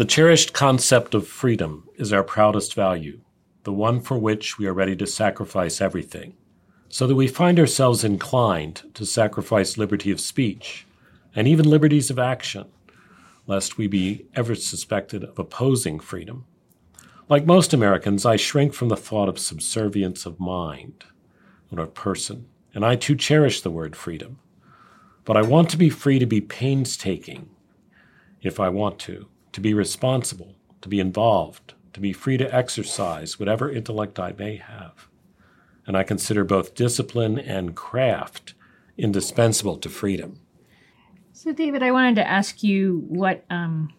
The cherished concept of freedom is our proudest value, the one for which we are ready to sacrifice everything, so that we find ourselves inclined to sacrifice liberty of speech and even liberties of action, lest we be ever suspected of opposing freedom. Like most Americans, I shrink from the thought of subservience of mind or of person, and I too cherish the word freedom. But I want to be free to be painstaking if I want to, to be responsible, to be involved, to be free to exercise whatever intellect I may have. And I consider both discipline and craft indispensable to freedom. So, David, I wanted to ask you what um,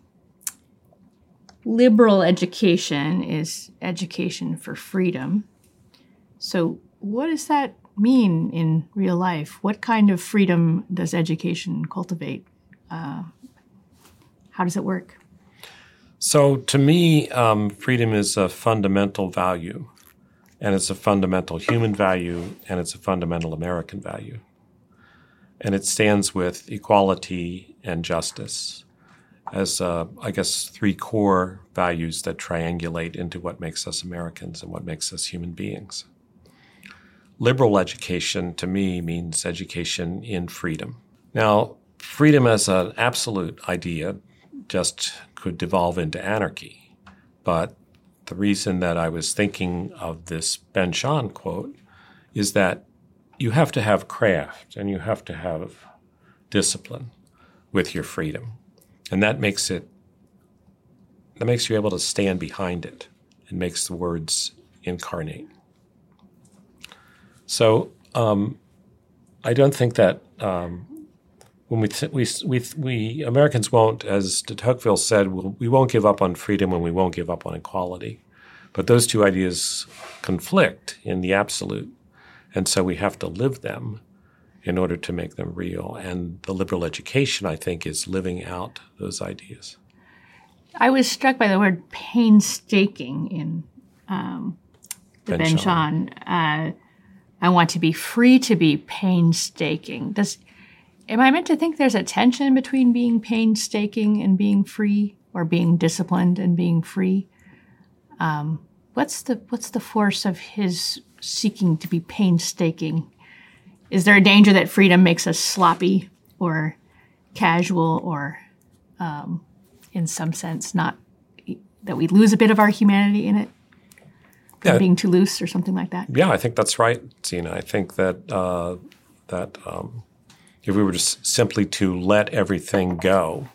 liberal education is education for freedom. So, what does that mean in real life? What kind of freedom does education cultivate? Uh, how does it work? So, to me, um, freedom is a fundamental value, and it's a fundamental human value, and it's a fundamental American value and it stands with equality and justice as, uh, I guess, three core values that triangulate into what makes us Americans and what makes us human beings. Liberal education to me means education in freedom. Now, freedom as an absolute idea just could devolve into anarchy. But the reason that I was thinking of this Ben Shahn quote is that you have to have craft and you have to have discipline with your freedom. And that makes it that makes you able to stand behind it and makes the words incarnate. So um, I don't think that um, when we, th- we, we, we Americans won't, as de Tocqueville said, we'll, we won't give up on freedom and we won't give up on equality. But those two ideas conflict in the absolute. And so we have to live them in order to make them real. And the liberal education, I think, is living out those ideas. I was struck by the word painstaking in um, the Ben, ben Shahn. Uh, I want to be free to be painstaking. Does am I meant to think there's a tension between being painstaking and being free, or being disciplined and being free? Um, what's the what's the force of his seeking to be painstaking? Is there a danger that freedom makes us sloppy or casual or, um, in some sense, not that we lose a bit of our humanity in it? Yeah. Being too loose or something like that. Yeah, I think that's right, Zena. I think that uh, that um, if we were just simply to let everything go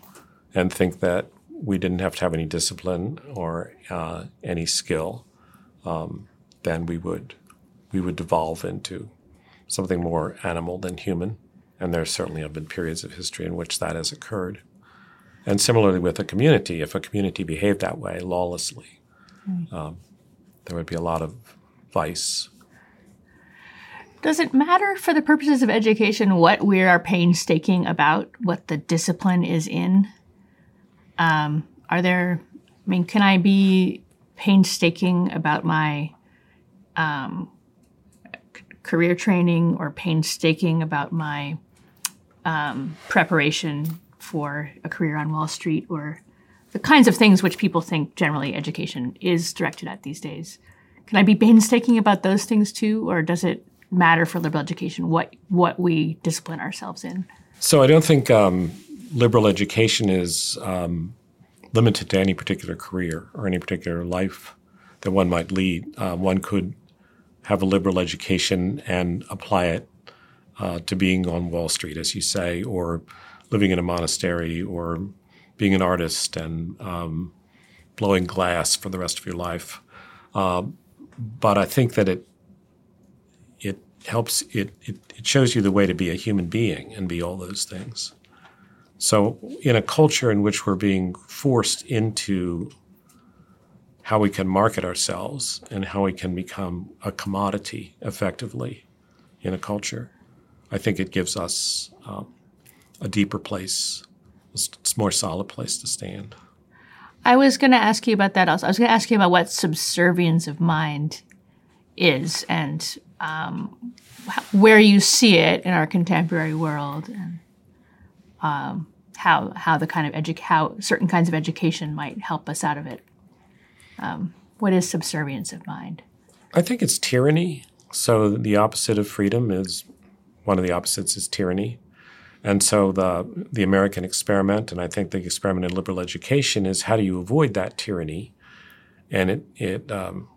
and think that we didn't have to have any discipline or uh, any skill, um, then we would we would devolve into something more animal than human. And there certainly have been periods of history in which that has occurred. And similarly with a community, if a community behaved that way lawlessly, mm. um, there would be a lot of vice. Does it matter for the purposes of education what we are painstaking about, what the discipline is in? Um, are there, I mean, can I be painstaking about my um, career training or painstaking about my um, preparation for a career on Wall Street or the kinds of things which people think generally education is directed at these days. Can I be painstaking about those things too, or does it matter for liberal education what what we discipline ourselves in? So I don't think um, liberal education is um, limited to any particular career or any particular life that one might lead. Uh, one could have a liberal education and apply it uh, to being on Wall Street, as you say, or living in a monastery, or being an artist and um, blowing glass for the rest of your life. Uh, but I think that it it helps it, it it shows you the way to be a human being and be all those things. So in a culture in which we're being forced into how we can market ourselves and how we can become a commodity effectively in a culture. I think it gives us um, a deeper place, it's more solid place to stand. I was going to ask you about that also. I was going to ask you about what subservience of mind is and um, where you see it in our contemporary world. And um, how how the kind of edu- how certain kinds of education might help us out of it. Um, what is subservience of mind? I think it's tyranny. So the opposite of freedom is one of the opposites is tyranny. And so the the American experiment, and I think the experiment in liberal education is how do you avoid that tyranny? And it it um,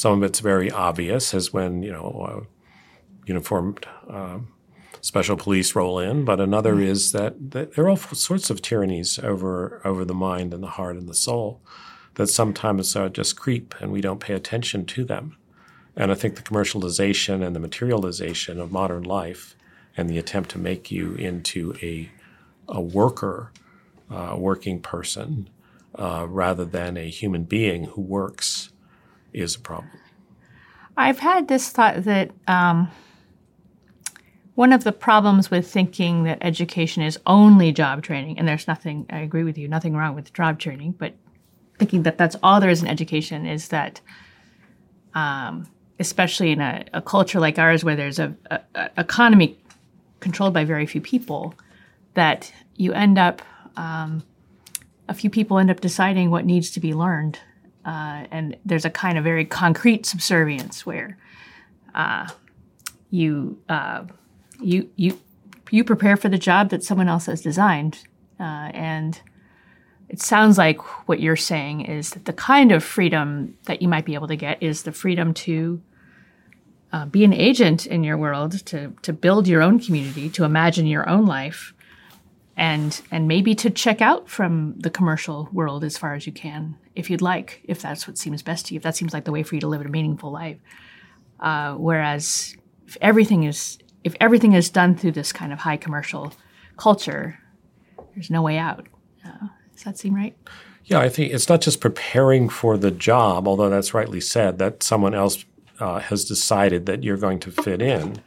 some of it's very obvious, as when you know uh, uniformed uh, special police roll in, but another mm-hmm. is that, that, there are all sorts of tyrannies over over the mind and the heart and the soul that sometimes uh, just creep and we don't pay attention to them. And I think the commercialization and the materialization of modern life and the attempt to make you into a a worker, uh, a working person, uh, rather than a human being who works, is a problem. I've had this thought that. Um one of the problems with thinking that education is only job training, and there's nothing, I agree with you, nothing wrong with job training, but thinking that that's all there is in education is that, um, especially in a, a, culture like ours where there's a, a, a, economy controlled by very few people, that you end up, um, a few people end up deciding what needs to be learned. Uh, and there's a kind of very concrete subservience where uh, you uh, you you you prepare for the job that someone else has designed, uh, and it sounds like what you're saying is that the kind of freedom that you might be able to get is the freedom to uh, be an agent in your world, to to build your own community, to imagine your own life, and and maybe to check out from the commercial world as far as you can, if you'd like, if that's what seems best to you, if that seems like the way for you to live a meaningful life. Uh, whereas if everything is if everything is done through this kind of high commercial culture, there's no way out. Uh, does that seem right? Yeah, I think it's not just preparing for the job, although that's rightly said that someone else uh, has decided that you're going to fit in.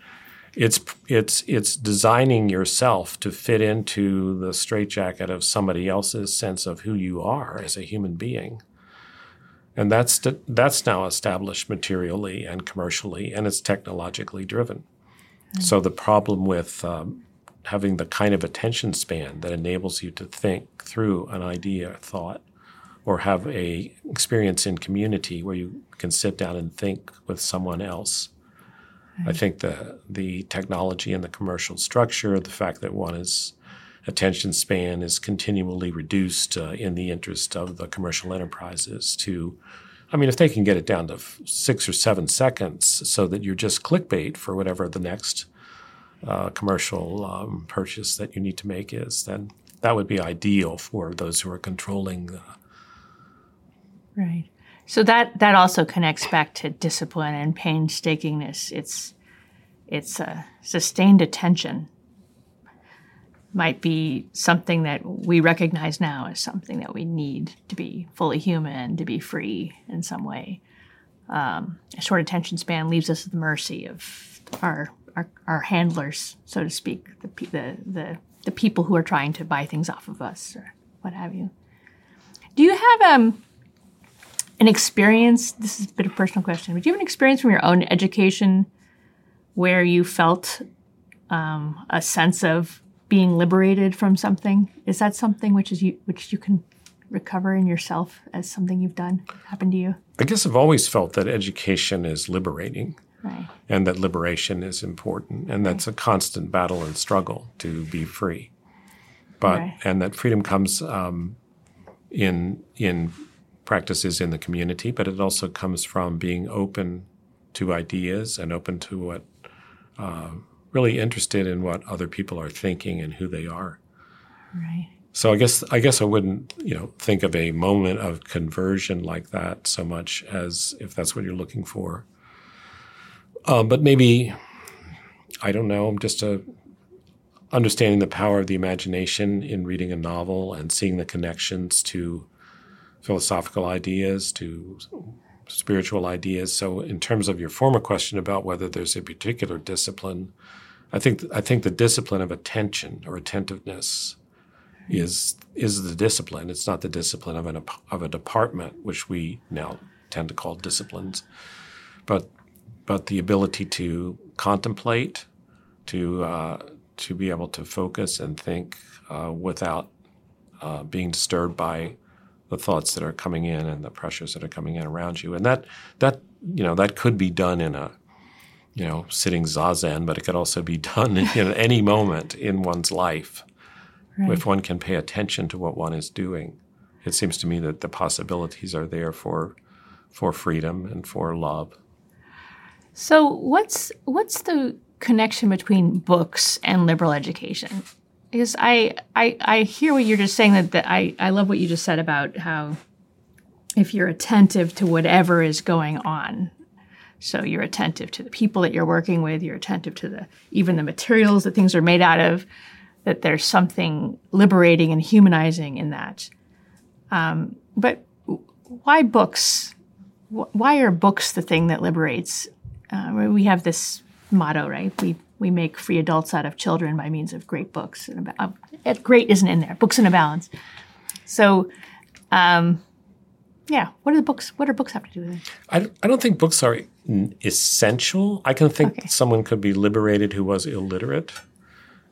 It's it's it's designing yourself to fit into the straitjacket of somebody else's sense of who you are as a human being, and that's that's now established materially and commercially, and it's technologically driven. So the problem with um, having the kind of attention span that enables you to think through an idea, or thought, or have a experience in community where you can sit down and think with someone else. Right. I think the the technology and the commercial structure, the fact that one is attention span is continually reduced uh, in the interest of the commercial enterprises to I mean, if they can get it down to six or seven seconds so that you're just clickbait for whatever the next uh, commercial um, purchase that you need to make is, then that would be ideal for those who are controlling. The... Right. So that that also connects back to discipline and painstakingness. It's it's a sustained attention might be something that we recognize now as something that we need to be fully human, to be free in some way. Um, a short attention span leaves us at the mercy of our, our, our handlers, so to speak, the, the, the, the, people who are trying to buy things off of us or what have you. Do you have um, an experience? This is a bit of a personal question, but do you have an experience from your own education where you felt um, a sense of being liberated from something is that something which is you which you can recover in yourself as something you've done happened to you i guess i've always felt that education is liberating right. and that liberation is important and that's right. a constant battle and struggle to be free but right. and that freedom comes um, in in practices in the community but it also comes from being open to ideas and open to what uh, really interested in what other people are thinking and who they are. Right. So I guess I guess I wouldn't you know think of a moment of conversion like that so much as if that's what you're looking for. Uh, but maybe I don't know. Just a understanding the power of the imagination in reading a novel and seeing the connections to philosophical ideas, to spiritual ideas. So, in terms of your former question about whether there's a particular discipline I think I think the discipline of attention or attentiveness is is the discipline. It's not the discipline of an of a department, which we now tend to call disciplines, but but the ability to contemplate, to uh, to be able to focus and think uh, without uh, being disturbed by the thoughts that are coming in and the pressures that are coming in around you. And that that you know that could be done in a you know sitting zazen, but it could also be done in, any moment in one's life right. if one can pay attention to what one is doing. It seems to me that the possibilities are there for for freedom and for love. So what's what's the connection between books and liberal education? Because I I, I hear what you're just saying that, that I, I love what you just said about how if you're attentive to whatever is going on, so you're attentive to the people that you're working with, you're attentive to the even the materials that things are made out of, that there's something liberating and humanizing in that. Um, but why books? Why are books the thing that liberates uh, we have this motto, right? We we make free adults out of children by means of great books. And about, uh, great isn't in there. Books in a balance. So, um, yeah. What are the books? What do books have to do with it? I, I don't think books are essential. I can think okay. someone could be liberated who was illiterate,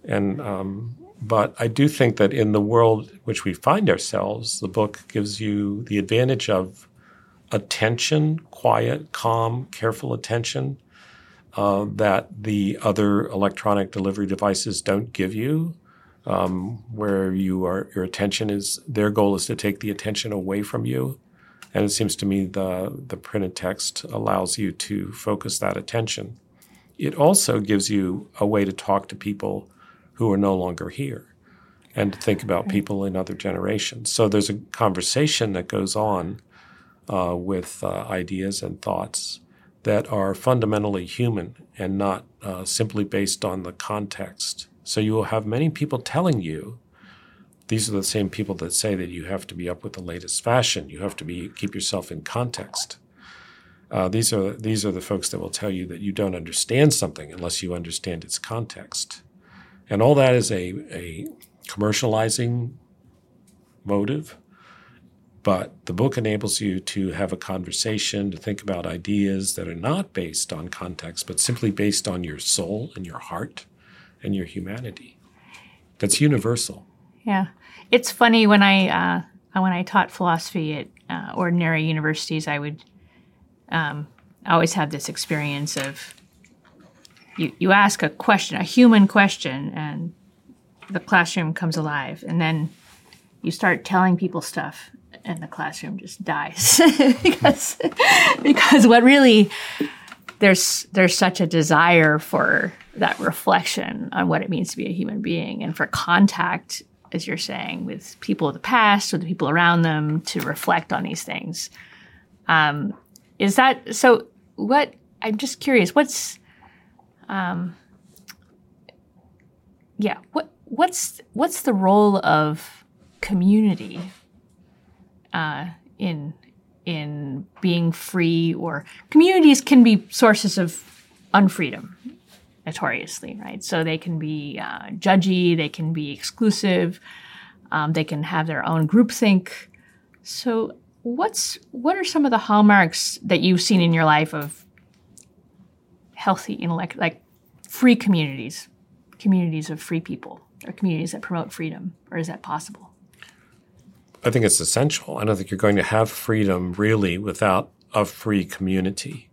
and um, but I do think that in the world which we find ourselves, the book gives you the advantage of attention, quiet, calm, careful attention uh, that the other electronic delivery devices don't give you. Um, where you are, your attention is their goal is to take the attention away from you, and it seems to me the the printed text allows you to focus that attention. It also gives you a way to talk to people who are no longer here, and to think about people in other generations. So there's a conversation that goes on uh, with uh, ideas and thoughts that are fundamentally human and not uh, simply based on the context. So you will have many people telling you these are the same people that say that you have to be up with the latest fashion. You have to be keep yourself in context. Uh, these are these are the folks that will tell you that you don't understand something unless you understand its context, and all that is a a commercializing motive but the book enables you to have a conversation, to think about ideas that are not based on context, but simply based on your soul and your heart and your humanity. That's universal. Yeah, it's funny when I uh, when I taught philosophy at uh, ordinary universities, I would um, always have this experience of you you ask a question, a human question, and the classroom comes alive, and then you start telling people stuff and the classroom just dies. Because because what really there's there's such a desire for that reflection on what it means to be a human being and for contact as you're saying with people of the past with the people around them to reflect on these things. Um, is that so what i'm just curious what's um, yeah what what's what's the role of community uh, in in being free or communities can be sources of unfreedom notoriously right? So they can be uh, judgy they can be exclusive um, they can have their own groupthink. So what's what are some of the hallmarks that you've seen in your life of healthy intellect like free communities communities of free people or communities that promote freedom or is that possible I think it's essential. I don't think you're going to have freedom really without a free community.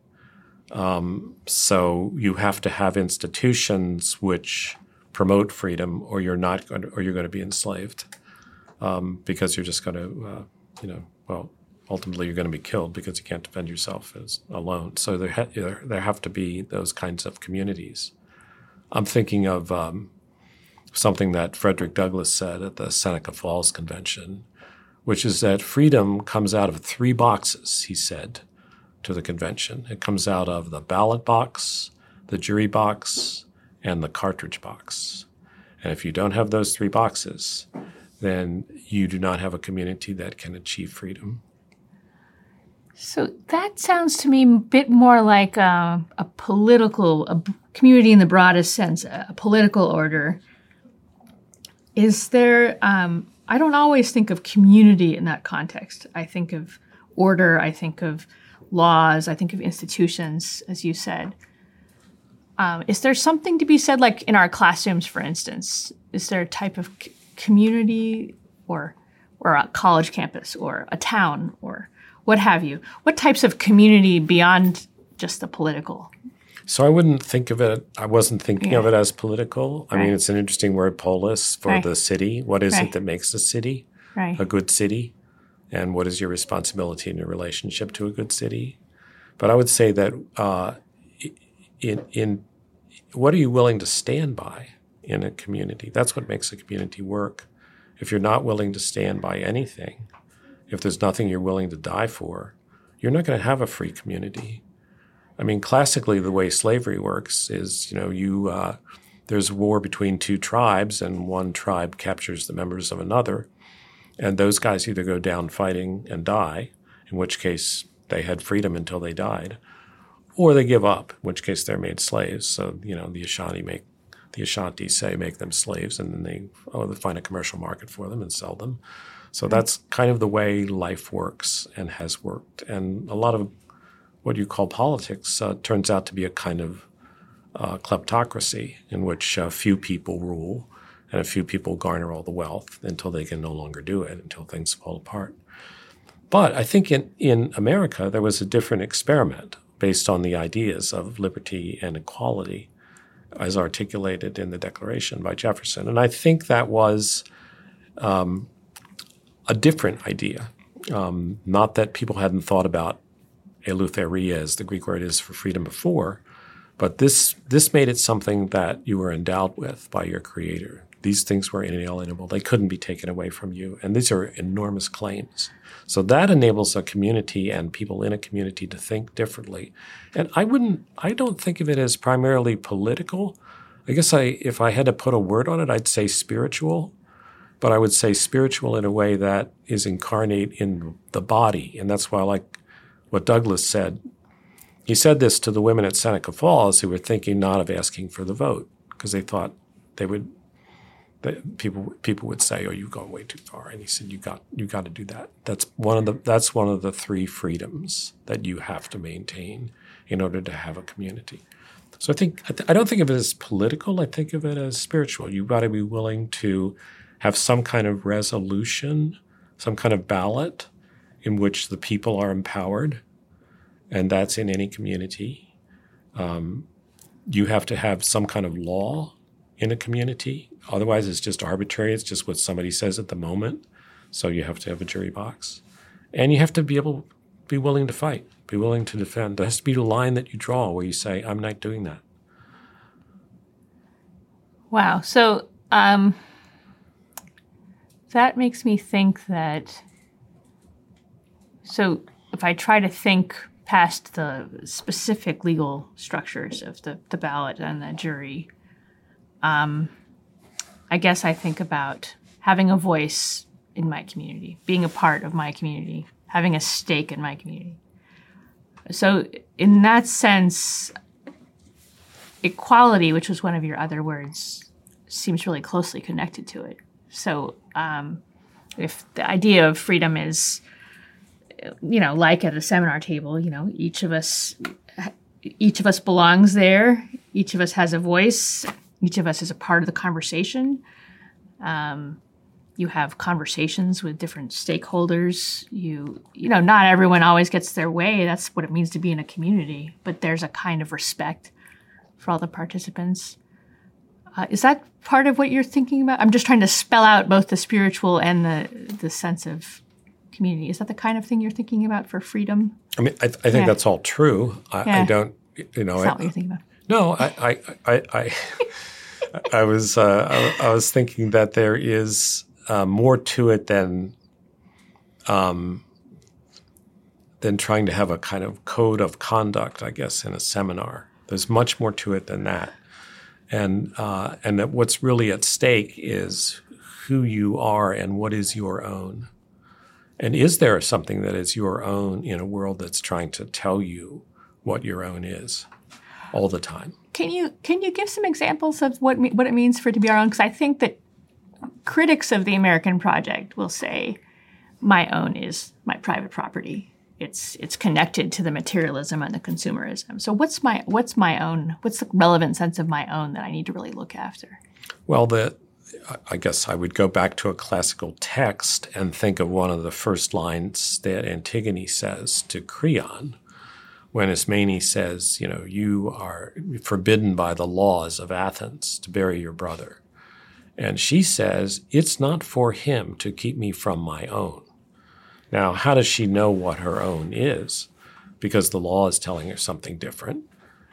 Um, so you have to have institutions which promote freedom, or you're not going to, or you're going to be enslaved um, because you're just going to, uh, you know, well, ultimately you're going to be killed because you can't defend yourself as alone. So there, ha- there have to be those kinds of communities. I'm thinking of um, something that Frederick Douglass said at the Seneca Falls Convention which is that freedom comes out of three boxes, he said to the convention. It comes out of the ballot box, the jury box, and the cartridge box. And if you don't have those three boxes, then you do not have a community that can achieve freedom. So that sounds to me a bit more like a, a political, a community in the broadest sense, a, political order. Is there um, I don't always think of community in that context. I think of order, I think of laws, I think of institutions, as you said. um, is there something to be said, like in our classrooms, for instance? Is there a type of c- community or or a college campus or a town or what have you? What types of community beyond just the political? So I wouldn't think of it. I wasn't thinking Yeah. of it as political. I Right. mean, it's an interesting word, polis, for Right. the city. What is Right. it that makes a city a good city, and what is your responsibility in your relationship to a good city? But I would say that uh, in in what are you willing to stand by in a community? That's what makes a community work. If you're not willing to stand by anything, if there's nothing you're willing to die for, you're not going to have a free community. I mean, classically, the way slavery works is, you know, you uh, there's war between two tribes, and one tribe captures the members of another, and those guys either go down fighting and die, in which case they had freedom until they died, or they give up, in which case they're made slaves. So you know, the Ashanti make the Ashanti say make them slaves, and then they oh they find a commercial market for them and sell them. So that's kind of the way life works and has worked, and a lot of what you call politics uh, turns out to be a kind of uh, kleptocracy in which a few people rule and a few people garner all the wealth until they can no longer do it, until things fall apart. But I think in, in America, there was a different experiment based on the ideas of liberty and equality as articulated in the Declaration by Jefferson. And I think that was um, a different idea. Um, not that people hadn't thought about eleutheria, as the Greek word is for freedom before, but this this made it something that you were endowed with by your creator. These things were inalienable. They couldn't be taken away from you. And these are enormous claims. So that enables a community and people in a community to think differently. And I wouldn't I don't think of it as primarily political. I guess I if I had to put a word on it, I'd say spiritual. But I would say spiritual in a way that is incarnate in the body. And that's why I like what Douglass said he said this to the women at Seneca Falls who were thinking not of asking for the vote because they thought they would. That people people would say, "Oh, you've gone way too far," and he said, "You got you got to do that. That's one of the that's one of the three freedoms that you have to maintain in order to have a community." So I think I, th- I don't think of it as political. I think of it as spiritual. You've got to be willing to have some kind of resolution, some kind of ballot in which the people are empowered and that's in any community. Um, you have to have some kind of law in a community. Otherwise, it's just arbitrary. It's just what somebody says at the moment. So you have to have a jury box, and you have to be able, be willing to fight, be willing to defend. There has to be a line that you draw where you say, "I'm not doing that." Wow. So um, that makes me think that. So if I try to think past the specific legal structures of the, the ballot and the jury, um, I guess I think about having a voice in my community, being a part of my community, having a stake in my community. So, in that sense, equality, which was one of your other words, seems really closely connected to it. So, um, if the idea of freedom is, you know, like at a seminar table, you know, each of us, each of us belongs there. Each of us has a voice. Each of us is a part of the conversation. Um, you have conversations with different stakeholders. You, you know, not everyone always gets their way. That's what it means to be in a community. But there's a kind of respect for all the participants. Uh, is that part of what you're thinking about? I'm just trying to spell out both the spiritual and the the sense of community. Is that the kind of thing you're thinking about for freedom? I mean, I, I think Yeah. that's all true. I, I don't, you know, Is I, what you're thinking about? No, I, I, I, I, I was, uh, I, I was thinking that there is uh, more to it than, um, than trying to have a kind of code of conduct, I guess, in a seminar. There's much more to it than that, and uh, and that what's really at stake is who you are and what is your own. And is there something that is your own in a world that's trying to tell you what your own is all the time? Can you can you give some examples of what me- what it means for it to be our own? Because I think that critics of the American project will say, "My own is my private property," it's it's connected to the materialism and the consumerism. So what's my what's my own what's the relevant sense of my own that I need to really look after? Well, the I guess I would go back to a classical text and think of one of the first lines that Antigone says to Creon when Ismene says, you know, you are forbidden by the laws of Athens to bury your brother. And she says, it's not for him to keep me from my own. Now, how does she know what her own is? Because the law is telling her something different.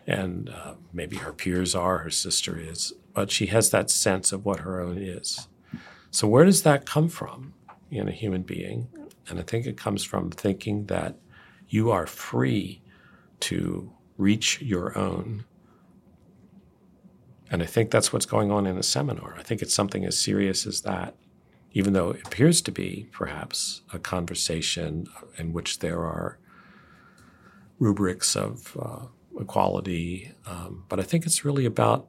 And uh, maybe her peers are, her sister is, but she has that sense of what her own is. So, where does that come from in a human being? And I think it comes from thinking that you are free to reach your own. And I think that's what's going on in the seminar. I think it's something as serious as that even though it appears to be perhaps a conversation in which there are rubrics of uh, equality. Um, but I think it's really about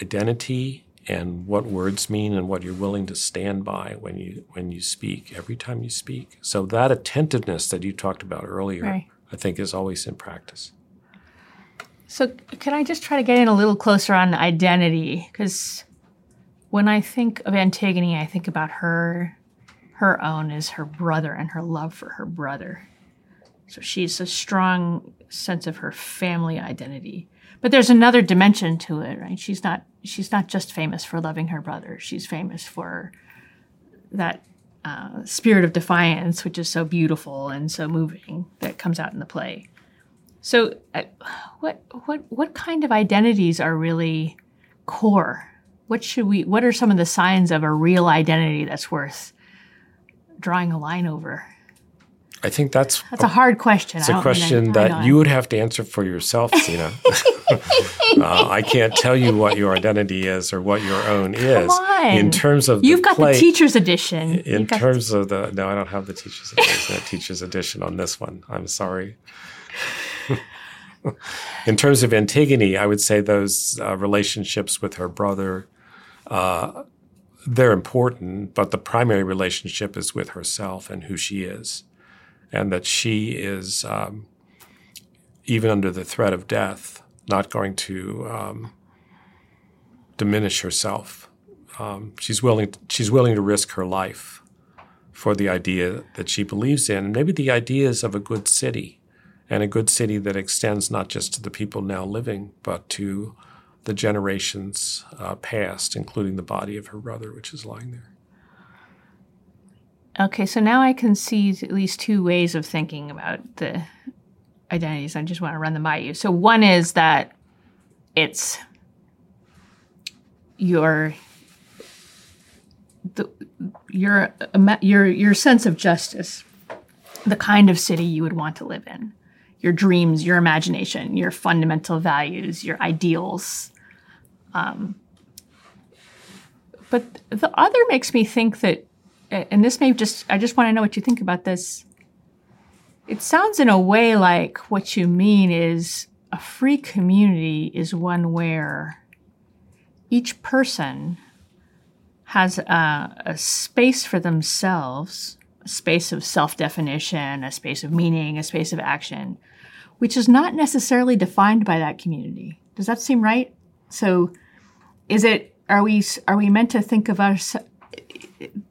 identity and what words mean and what you're willing to stand by when you when you speak every time you speak. So that attentiveness that you talked about earlier, right. I think, is always in practice. So can I just try to get in a little closer on identity because when I think of Antigone, I think about her, her own is her brother and her love for her brother. So she's a strong sense of her family identity. But there's another dimension to it, right? She's not she's not just famous for loving her brother. She's famous for that uh, spirit of defiance, which is so beautiful and so moving that comes out in the play. So, uh, what what what kind of identities are really core what should we what are some of the signs of a real identity that's worth drawing a line over I think that's that's a, a hard question. It's a question that you would have to answer for yourself, Zena. uh, I can't tell you what your identity is or what your own is. In terms of you've the got play, the teacher's edition. In terms of the no, I don't have the teacher's edition. the teacher's edition on this one. I'm sorry. in terms of Antigone, I would say those uh, relationships with her brother uh, they're important, but the primary relationship is with herself and who she is, and that she is, um, even under the threat of death, not going to um, diminish herself. Um, she's willing. She's willing to risk her life for the idea that she believes in, maybe the ideas of a good city, and a good city that extends not just to the people now living, but to the generations uh, past, including the body of her brother, which is lying there. Okay, so now I can see at least two ways of thinking about the identities. I just want to run them by you. So one is that it's your the, your your your sense of justice, the kind of city you would want to live in, your dreams, your imagination, your fundamental values, your ideals, um, but the other makes me think that, and this may just, I just want to know what you think about this. It sounds in a way like what you mean is a free community is one where each person has a, a space for themselves, a space of self definition, a space of meaning, a space of action, which is not necessarily defined by that community. Does that seem right? So, is it are we are we meant to think of us?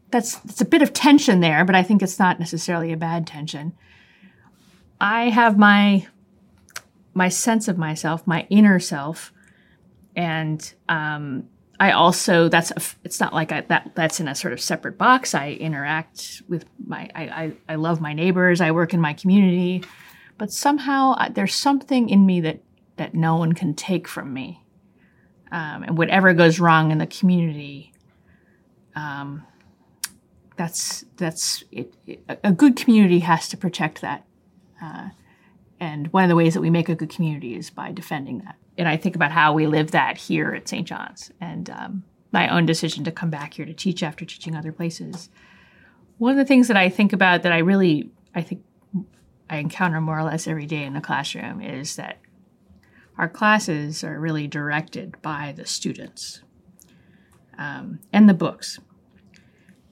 That's it's a bit of tension there, but I think it's not necessarily a bad tension. I have my my sense of myself, my inner self, and um, I also that's a, it's not like I, that that's in a sort of separate box. I interact with my I, I, I love my neighbors. I work in my community, but somehow there's something in me that that no one can take from me um, and whatever goes wrong in the community, um, that's that's it, it, a good community has to protect that. Uh, and one of the ways that we make a good community is by defending that. And I think about how we live that here at St. John's and um, my own decision to come back here to teach after teaching other places. One of the things that I think about that I really, I think I encounter more or less every day in the classroom is that our classes are really directed by the students um, and the books.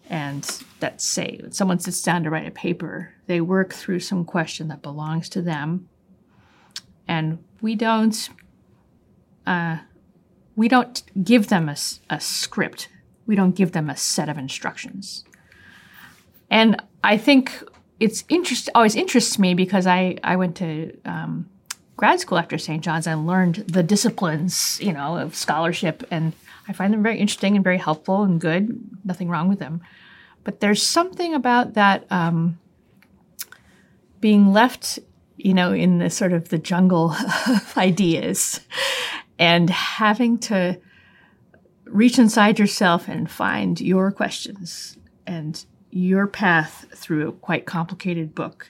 And that say when someone sits down to write a paper, they work through some question that belongs to them, and we don't uh, we don't give them a, a script. We don't give them a set of instructions. And I think it's interest always interests me because I I went to um, grad school after St. John's and learned the disciplines, you know, of scholarship, and I find them very interesting and very helpful and good. Nothing wrong with them, but there's something about that um, being left, you know, in the sort of the jungle of ideas, and having to reach inside yourself and find your questions and your path through a quite complicated book.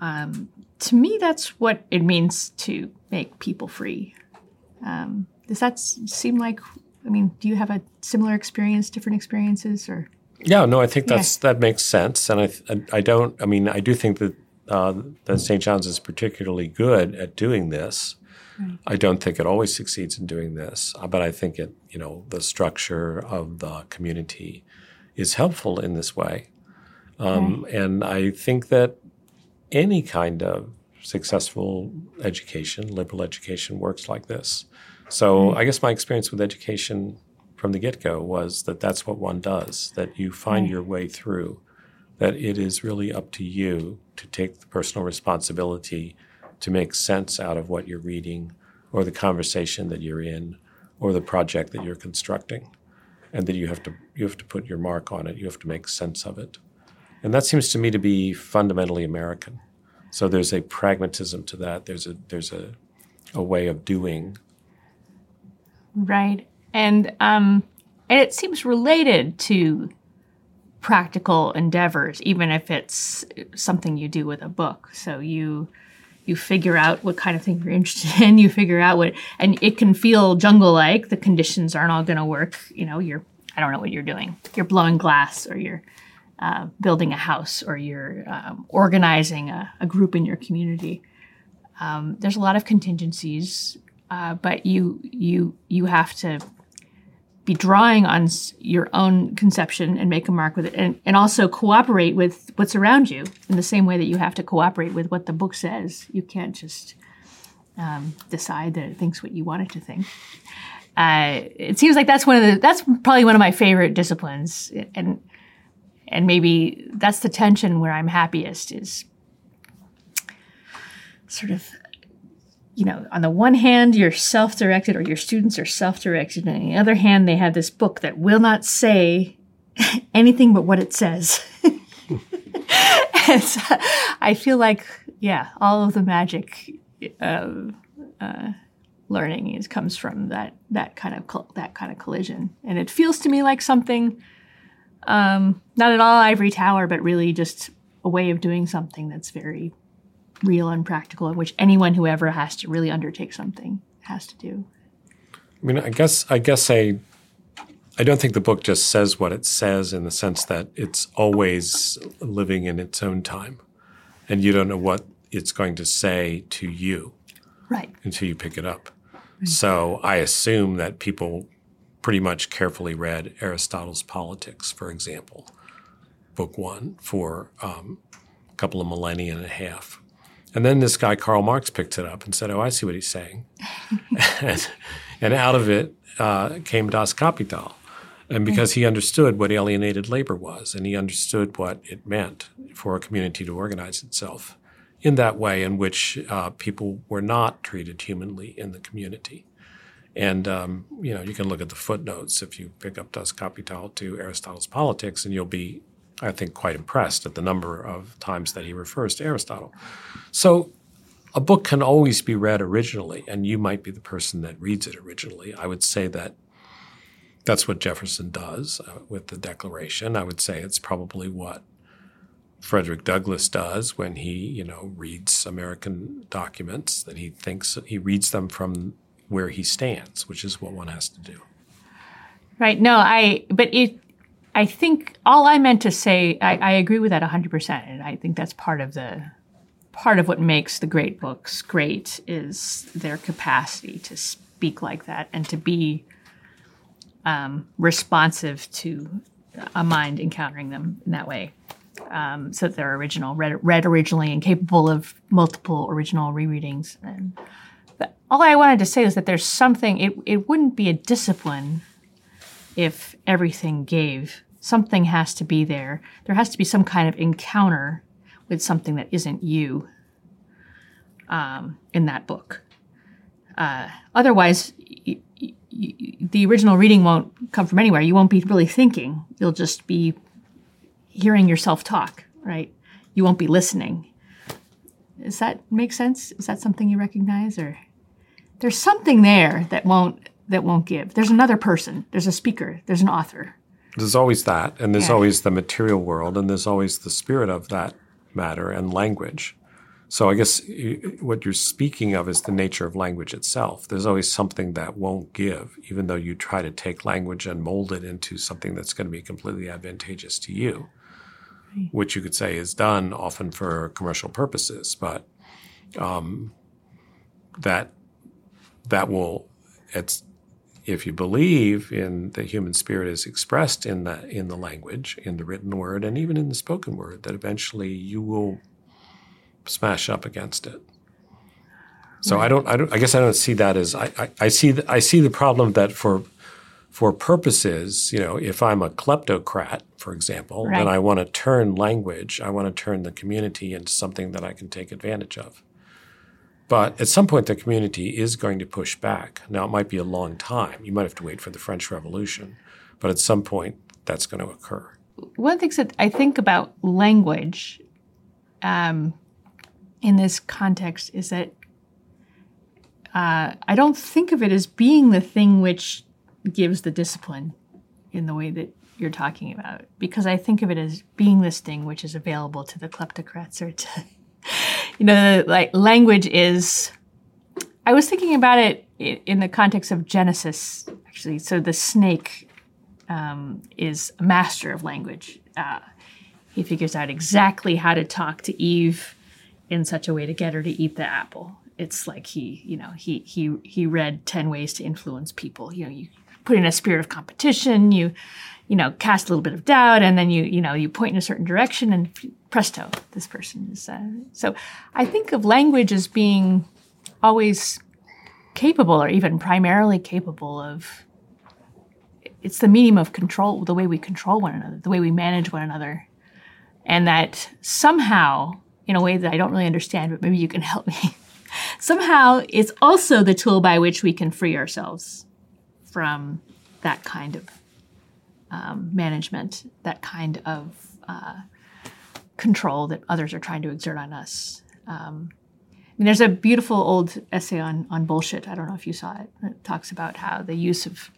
Um, to me, that's what it means to make people free. Um, does that seem like? I mean, do you have a similar experience, different experiences, or? Yeah, no, I think that's yeah. that makes sense, and I, I don't. I mean, I do think that uh, that St. John's is particularly good at doing this. Right. I don't think it always succeeds in doing this, uh, but I think it, you know, the structure of the community is helpful in this way. Um, right. And I think that any kind of successful education, liberal education, works like this. So right. I guess my experience with education from the get go was that that's what one does, that you find your way through, that it is really up to you to take the personal responsibility to make sense out of what you're reading or the conversation that you're in or the project that you're constructing and that you have to you have to put your mark on it. You have to make sense of it, and that seems to me to be fundamentally American. So there's a pragmatism to that. There's a there's a a way of doing. Right, and um, and it seems related to practical endeavors, even if it's something you do with a book. So you you figure out what kind of thing you're interested in you figure out what and it can feel jungle like the conditions aren't all going to work you know you're i don't know what you're doing you're blowing glass or you're uh, building a house or you're um, organizing a, a, group in your community. Um, there's a lot of contingencies uh, but you you you have to be drawing on your own conception and make a mark with it and, and also cooperate with what's around you in the same way that you have to cooperate with what the book says. You can't just um, decide that it thinks what you want it to think. Uh, it seems like that's one of the that's probably one of my favorite disciplines. And and maybe that's the tension where i'm happiest is sort of you know, on the one hand, you're self directed or your students are self directed. And on the other hand, they have this book that will not say anything but what it says. and so I feel like, yeah, all of the magic of uh, learning is, comes from that, that kind of, that kind of collision. And it feels to me like something, um, not at all ivory tower, but really just a way of doing something that's very real and practical, which anyone who ever has to really undertake something has to do. I mean, I guess I guess I I don't think the book just says what it says in the sense that it's always living in its own time, and you don't know what it's going to say to you, right, until you pick it up. Right. So I assume that people pretty much carefully read Aristotle's Politics, for example, book one, for um, a couple of millennia and a half and then this guy, Karl Marx, picked it up and said, Oh, I see what he's saying. and, and, out of it uh, came Das Kapital. And because he understood what alienated labor was and he understood what it meant for a community to organize itself in that way in which uh, people were not treated humanly in the community. And um, you know, you can look at the footnotes if you pick up Das Kapital to Aristotle's Politics, and you'll be I think, quite impressed at the number of times that he refers to Aristotle. So a book can always be read originally, and you might be the person that reads it originally. I would say that that's what Jefferson does uh, with the Declaration. I would say it's probably what Frederick Douglass does when he, you know, reads American documents, that he thinks he reads them from where he stands, which is what one has to do. Right. No, I, but it, I think all I meant to say, I, I agree with that 100%. And I think that's part of the, part of what makes the great books great is their capacity to speak like that and to be um, responsive to a mind encountering them in that way. Um, so that they're original, read, read originally, and capable of multiple original rereadings. And all I wanted to say is that there's something. It it wouldn't be a discipline if everything gave. Something has to be there. There has to be some kind of encounter with something that isn't you um, in that book. Uh, otherwise, y- y- y- the original reading won't come from anywhere. You won't be really thinking. You'll just be hearing yourself talk, right? You won't be listening. Does that make sense? Is that something you recognize, or there's something there that won't that won't give? There's another person. There's a speaker. There's an author. There's always that, and there's yeah. always the material world, and there's always the spirit of that matter and language. So I guess what you're speaking of is the nature of language itself. There's always something that won't give, even though you try to take language and mold it into something that's going to be completely advantageous to you, right. which you could say is done often for commercial purposes, but um, that that will it's if you believe in the human spirit is expressed in the in the language, in the written word, and even in the spoken word, that eventually you will smash up against it. So right. I don't, I don't, I guess I don't see that as I, I, I see the, I see the problem that for for purposes, you know, if I'm a kleptocrat, for example, right. then I want to turn language, I want to turn the community into something that I can take advantage of. But at some point, the community is going to push back. Now, it might be a long time. You might have to wait for the French Revolution, but at some point, that's going to occur. One of the things that I think about language um, in this context is that uh, I don't think of it as being the thing which gives the discipline in the way that you're talking about, because I think of it as being this thing which is available to the kleptocrats or to you know, like language is. I was thinking about it in the context of Genesis, actually. So the snake um, is a master of language. Uh, he figures out exactly how to talk to Eve in such a way to get her to eat the apple. It's like he, you know, he he he read ten ways to influence people. You know, you put in a spirit of competition. You you know, cast a little bit of doubt, and then you, you know, you point in a certain direction, and presto, this person is. Uh, so, I think of language as being always capable, or even primarily capable of. It's the medium of control, the way we control one another, the way we manage one another, and that somehow, in a way that I don't really understand, but maybe you can help me. somehow, it's also the tool by which we can free ourselves from that kind of um, management, that kind of uh, control that others are trying to exert on us. Um, I mean, there's a beautiful old essay on on bullshit. I don't know if you saw it. It talks about how the use of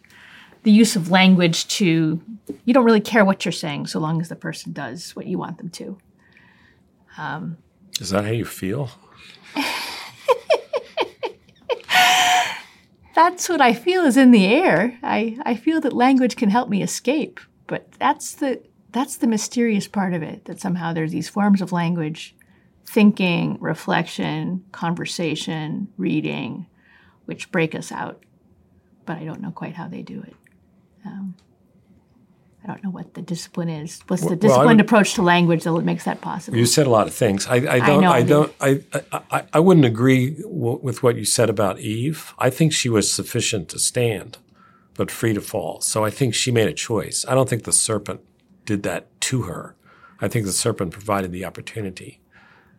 the use of language to you don't really care what you're saying so long as the person does what you want them to. Um, Is that how you feel? That's what I feel is in the air. I, I feel that language can help me escape, but that's the that's the mysterious part of it. That somehow there's these forms of language, thinking, reflection, conversation, reading, which break us out, but I don't know quite how they do it. Um, I don't know what the discipline is. What's the disciplined well, would, approach to language that makes that possible? You said a lot of things. I, I don't. I, I don't. I, I, I wouldn't agree w- with what you said about Eve. I think she was sufficient to stand, but free to fall. So I think she made a choice. I don't think the serpent did that to her. I think the serpent provided the opportunity,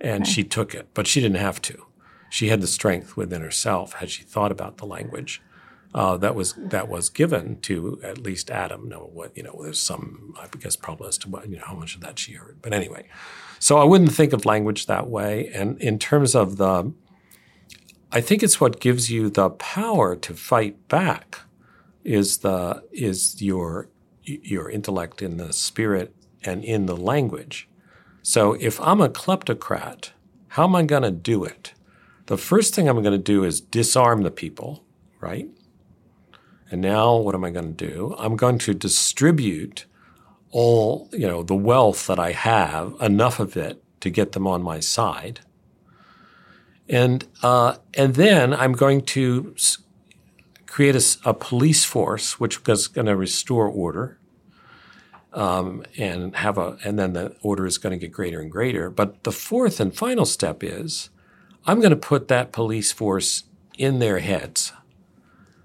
and she took it. But she didn't have to. She had the strength within herself had she thought about the language uh, that was that was given to at least Adam. No, what you know, there's some I guess probably as to what you know how much of that she heard. But anyway, so I wouldn't think of language that way. And in terms of the, I think it's what gives you the power to fight back, is the is your your intellect in the spirit and in the language. So if I'm a kleptocrat, how am I going to do it? The first thing I'm going to do is disarm the people, right? And now what am I going to do? I'm going to distribute all, you know, the wealth that I have, enough of it to get them on my side. And, uh, and then I'm going to create a, a police force which is going to restore order. um, and have a, and then the order is going to get greater and greater. But the fourth and final step is, I'm going to put that police force in their heads,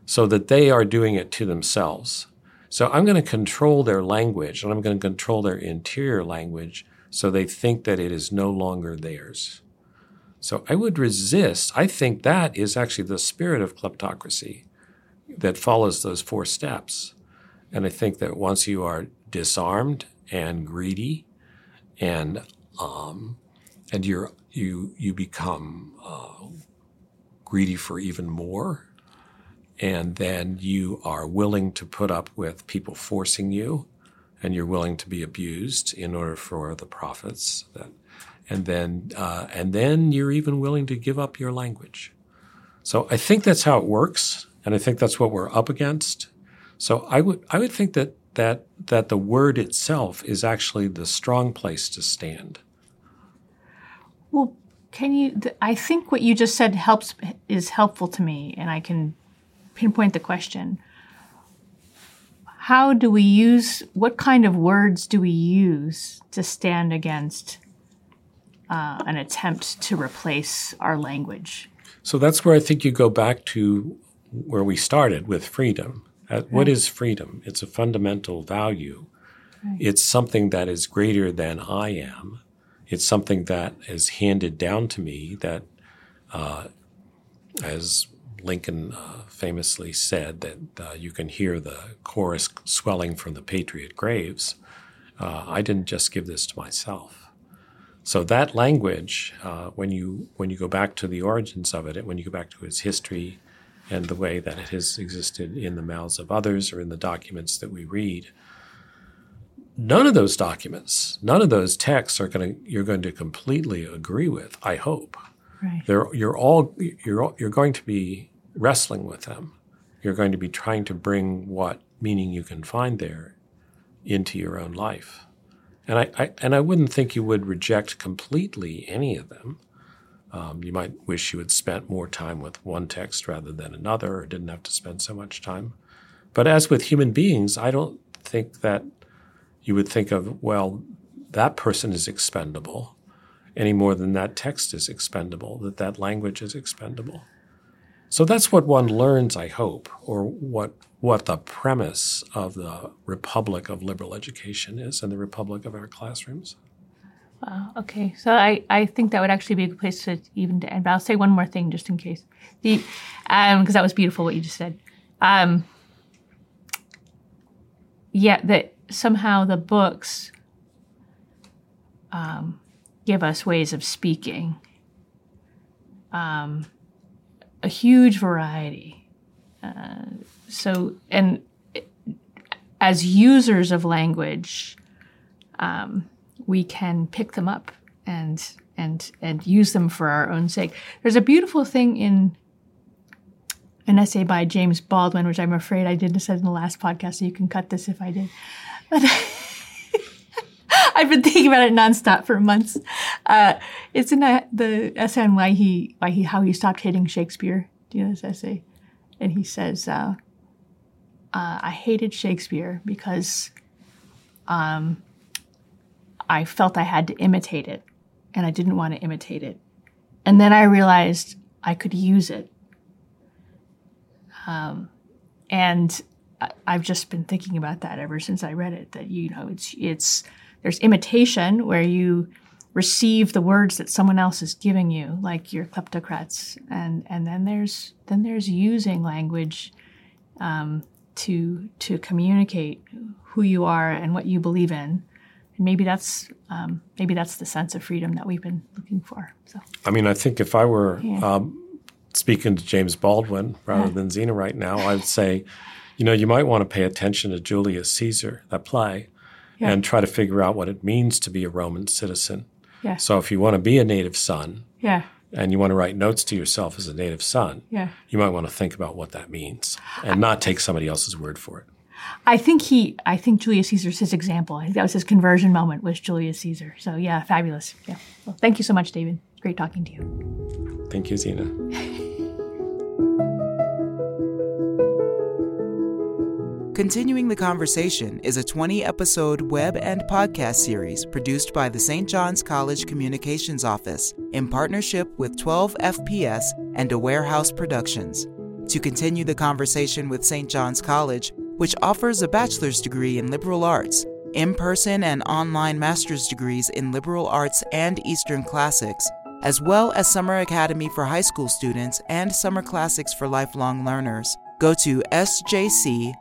so that they are doing it to themselves. So I'm going to control their language, and I'm going to control their interior language, so they think that it is no longer theirs. So I would resist. I think that is actually the spirit of kleptocracy that follows those four steps. And I think that once you are disarmed and greedy, and um, and you're you you become uh, greedy for even more, and then you are willing to put up with people forcing you, and you're willing to be abused in order for the profits that and then uh, and then you're even willing to give up your language. So I think that's how it works, and I think that's what we're up against. So I would I would think that that that the word itself is actually the strong place to stand. Well, can you? I think what you just said helps is helpful to me, and I can pinpoint the question. How do we use? What kind of words do we use to stand against uh, an attempt to replace our language. So that's where I think you go back to where we started with freedom. Uh, right. What is freedom? It's a fundamental value. Right. It's something that is greater than I am. It's something that is handed down to me that, uh, as Lincoln uh, famously said, that uh, you can hear the chorus swelling from the patriot graves. Uh, I didn't just give this to myself. So that language, uh, when you when you go back to the origins of it, when you go back to its history and the way that it has existed in the mouths of others or in the documents that we read, none of those documents, none of those texts are going to you're going to completely agree with. I hope. Right. They're, you're all you're you're going to be wrestling with them. You're going to be trying to bring what meaning you can find there into your own life. And I, I, and I wouldn't think you would reject completely any of them. Um, you might wish you had spent more time with one text rather than another, or didn't have to spend so much time. But as with human beings, I don't think that you would think of, well, that person is expendable any more than that text is expendable, that that language is expendable. So that's what one learns, I hope, or what what the premise of the Republic of Liberal Education is and the Republic of our classrooms. Wow. Okay. So I, I think that would actually be a good place to even to end. But I'll say one more thing just in case. The um because that was beautiful what you just said. Um yeah, that somehow the books um give us ways of speaking. Um a huge variety. Uh, so, and as users of language, um, we can pick them up and and and use them for our own sake. There's a beautiful thing in an essay by James Baldwin, which I'm afraid I didn't say in the last podcast, so you can cut this if I did. But I've been thinking about it nonstop for months. Uh, it's in a, the essay on why he why he how he stopped hating Shakespeare. Do you know this essay? And he says, uh, uh, I hated Shakespeare because um, I felt I had to imitate it, and I didn't want to imitate it. And then I realized I could use it. Um, and I've just been thinking about that ever since I read it. That you know, it's it's there's imitation where you receive the words that someone else is giving you, like your kleptocrats, and and then there's then there's using language um, to to communicate who you are and what you believe in. And maybe that's um, maybe that's the sense of freedom that we've been looking for. So, I mean, I think if I were yeah. um, speaking to James Baldwin rather yeah. than Zena right now, I'd say, you know, you might want to pay attention to Julius Caesar, that play, yeah. and try to figure out what it means to be a Roman citizen. Yeah. So if you want to be a native son, yeah and you want to write notes to yourself as a native son, yeah. you might want to think about what that means and not take somebody else's word for it. I think he, I think Julius Caesar's his example. I think that was his conversion moment was Julius Caesar. So yeah, fabulous. Yeah. Well, thank you so much, David. Great talking to you. Thank you, Zena. Continuing the Conversation is a 20 episode web and podcast series produced by the St. John's College Communications Office in partnership with 12 FPS and Aware House Productions. To continue the conversation with St. John's College, which offers a bachelor's degree in liberal arts, in person and online master's degrees in liberal arts and Eastern classics, as well as Summer Academy for high school students and Summer Classics for lifelong learners. Go to sjc.edu.